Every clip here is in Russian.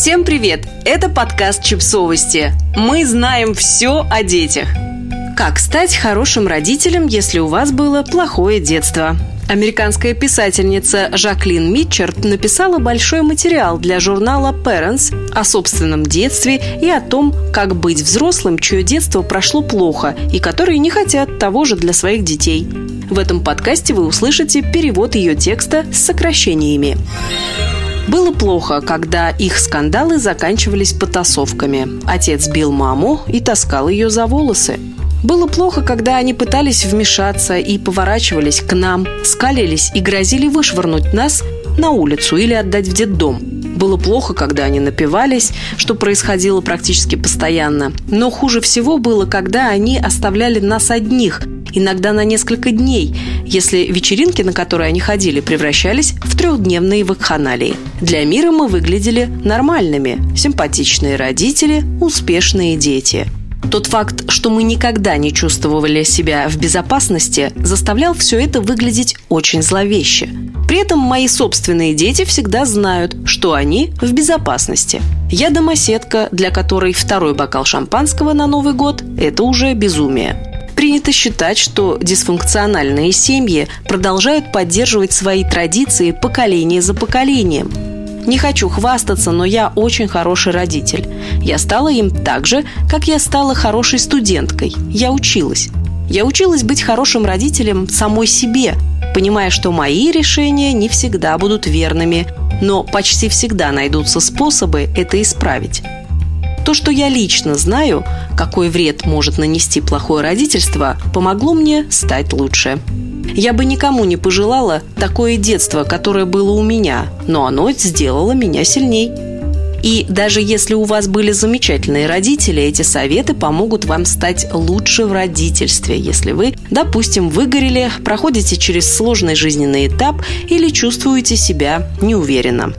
Всем привет! Это подкаст «Чипсовости». Мы знаем все о детях. Как стать хорошим родителем, если у вас было плохое детство? Американская писательница Жаклин Митчерт написала большой материал для журнала Parents о собственном детстве и о том, как быть взрослым, чье детство прошло плохо и которые не хотят того же для своих детей. В этом подкасте вы услышите перевод ее текста с сокращениями. Было плохо, когда их скандалы заканчивались потасовками. Отец бил маму и таскал ее за волосы. Было плохо, когда они пытались вмешаться и поворачивались к нам, скалились и грозили вышвырнуть нас на улицу или отдать в детдом. Было плохо, когда они напивались, что происходило практически постоянно. Но хуже всего было, когда они оставляли нас одних, иногда на несколько дней, если вечеринки, на которые они ходили, превращались в трехдневные вакханалии. Для мира мы выглядели нормальными, симпатичные родители, успешные дети – тот факт, что мы никогда не чувствовали себя в безопасности, заставлял все это выглядеть очень зловеще. При этом мои собственные дети всегда знают, что они в безопасности. Я домоседка, для которой второй бокал шампанского на Новый год – это уже безумие. Принято считать, что дисфункциональные семьи продолжают поддерживать свои традиции поколение за поколением – не хочу хвастаться, но я очень хороший родитель. Я стала им так же, как я стала хорошей студенткой. Я училась. Я училась быть хорошим родителем самой себе, понимая, что мои решения не всегда будут верными, но почти всегда найдутся способы это исправить. То, что я лично знаю, какой вред может нанести плохое родительство, помогло мне стать лучше. Я бы никому не пожелала такое детство, которое было у меня, но оно сделало меня сильней. И даже если у вас были замечательные родители, эти советы помогут вам стать лучше в родительстве, если вы, допустим, выгорели, проходите через сложный жизненный этап или чувствуете себя неуверенно.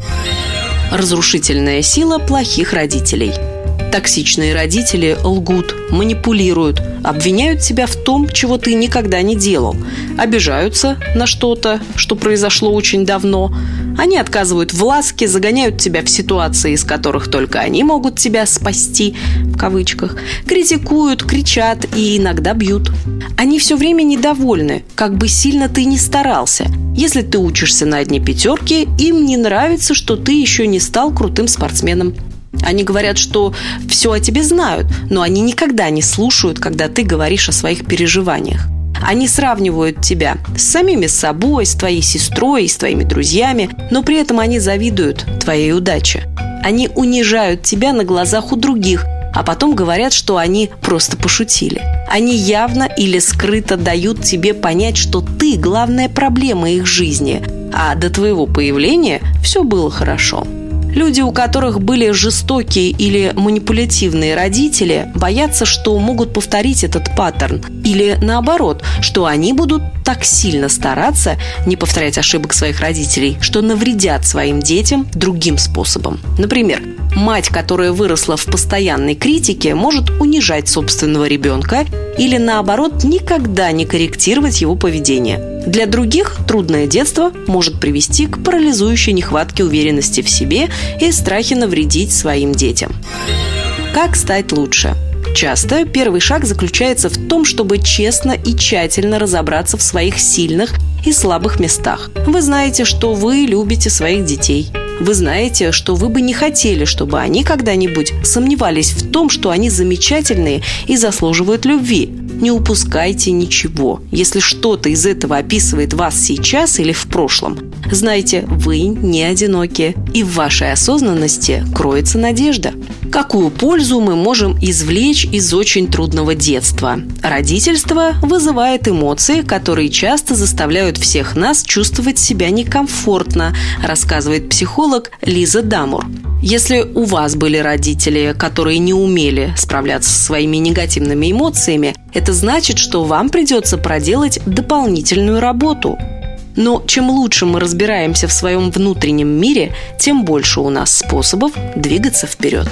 Разрушительная сила плохих родителей – Токсичные родители лгут, манипулируют, обвиняют тебя в том, чего ты никогда не делал, обижаются на что-то, что произошло очень давно. Они отказывают в ласке, загоняют тебя в ситуации, из которых только они могут тебя спасти, в кавычках, критикуют, кричат и иногда бьют. Они все время недовольны, как бы сильно ты ни старался. Если ты учишься на одни пятерки, им не нравится, что ты еще не стал крутым спортсменом. Они говорят, что все о тебе знают, но они никогда не слушают, когда ты говоришь о своих переживаниях. Они сравнивают тебя с самими собой, с твоей сестрой, с твоими друзьями, но при этом они завидуют твоей удаче. Они унижают тебя на глазах у других, а потом говорят, что они просто пошутили. Они явно или скрыто дают тебе понять, что ты главная проблема их жизни, а до твоего появления все было хорошо. Люди, у которых были жестокие или манипулятивные родители, боятся, что могут повторить этот паттерн. Или наоборот, что они будут так сильно стараться не повторять ошибок своих родителей, что навредят своим детям другим способом. Например, мать, которая выросла в постоянной критике, может унижать собственного ребенка или наоборот никогда не корректировать его поведение – для других трудное детство может привести к парализующей нехватке уверенности в себе и страхе навредить своим детям. Как стать лучше? Часто первый шаг заключается в том, чтобы честно и тщательно разобраться в своих сильных и слабых местах. Вы знаете, что вы любите своих детей. Вы знаете, что вы бы не хотели, чтобы они когда-нибудь сомневались в том, что они замечательные и заслуживают любви не упускайте ничего. Если что-то из этого описывает вас сейчас или в прошлом, знайте, вы не одиноки, и в вашей осознанности кроется надежда. Какую пользу мы можем извлечь из очень трудного детства? Родительство вызывает эмоции, которые часто заставляют всех нас чувствовать себя некомфортно, рассказывает психолог Лиза Дамур. Если у вас были родители, которые не умели справляться со своими негативными эмоциями, это значит, что вам придется проделать дополнительную работу. Но чем лучше мы разбираемся в своем внутреннем мире, тем больше у нас способов двигаться вперед.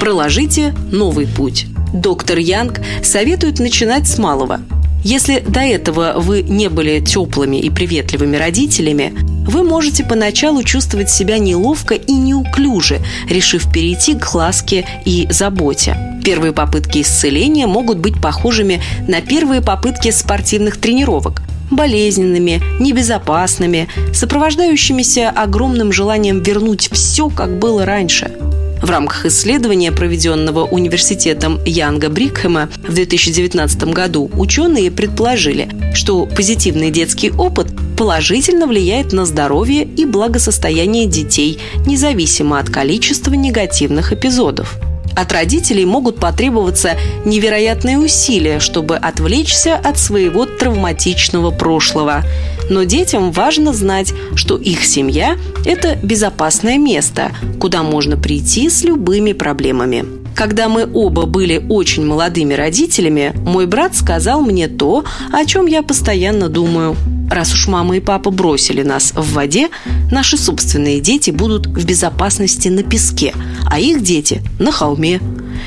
Проложите новый путь. Доктор Янг советует начинать с малого. Если до этого вы не были теплыми и приветливыми родителями, вы можете поначалу чувствовать себя неловко и неуклюже, решив перейти к ласке и заботе. Первые попытки исцеления могут быть похожими на первые попытки спортивных тренировок болезненными, небезопасными, сопровождающимися огромным желанием вернуть все, как было раньше – в рамках исследования, проведенного университетом Янга Брикхэма в 2019 году, ученые предположили, что позитивный детский опыт положительно влияет на здоровье и благосостояние детей, независимо от количества негативных эпизодов. От родителей могут потребоваться невероятные усилия, чтобы отвлечься от своего травматичного прошлого. Но детям важно знать, что их семья – это безопасное место, куда можно прийти с любыми проблемами. Когда мы оба были очень молодыми родителями, мой брат сказал мне то, о чем я постоянно думаю. Раз уж мама и папа бросили нас в воде, наши собственные дети будут в безопасности на песке, а их дети – на холме.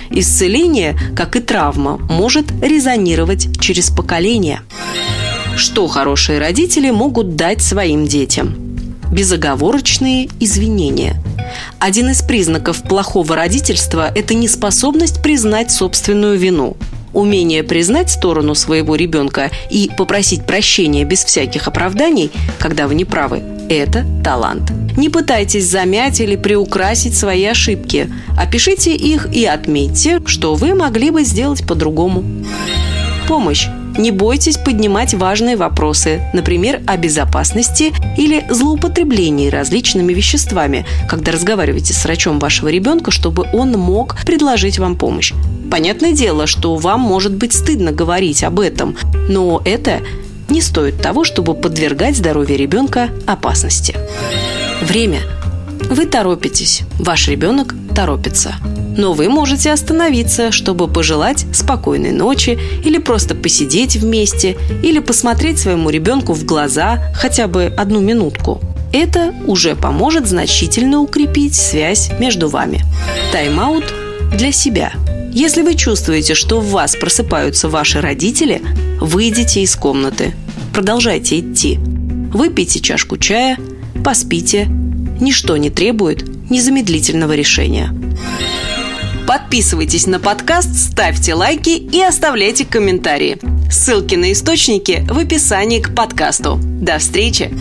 Исцеление, как и травма, может резонировать через поколения. Что хорошие родители могут дать своим детям? Безоговорочные извинения – один из признаков плохого родительства – это неспособность признать собственную вину. Умение признать сторону своего ребенка и попросить прощения без всяких оправданий, когда вы не правы – это талант. Не пытайтесь замять или приукрасить свои ошибки. Опишите их и отметьте, что вы могли бы сделать по-другому. Помощь. Не бойтесь поднимать важные вопросы, например, о безопасности или злоупотреблении различными веществами, когда разговариваете с врачом вашего ребенка, чтобы он мог предложить вам помощь. Понятное дело, что вам может быть стыдно говорить об этом, но это не стоит того, чтобы подвергать здоровье ребенка опасности. Время. Вы торопитесь, ваш ребенок торопится – но вы можете остановиться, чтобы пожелать спокойной ночи или просто посидеть вместе, или посмотреть своему ребенку в глаза хотя бы одну минутку. Это уже поможет значительно укрепить связь между вами. Тайм-аут для себя. Если вы чувствуете, что в вас просыпаются ваши родители, выйдите из комнаты. Продолжайте идти. Выпейте чашку чая, поспите. Ничто не требует незамедлительного решения. Подписывайтесь на подкаст, ставьте лайки и оставляйте комментарии. Ссылки на источники в описании к подкасту. До встречи!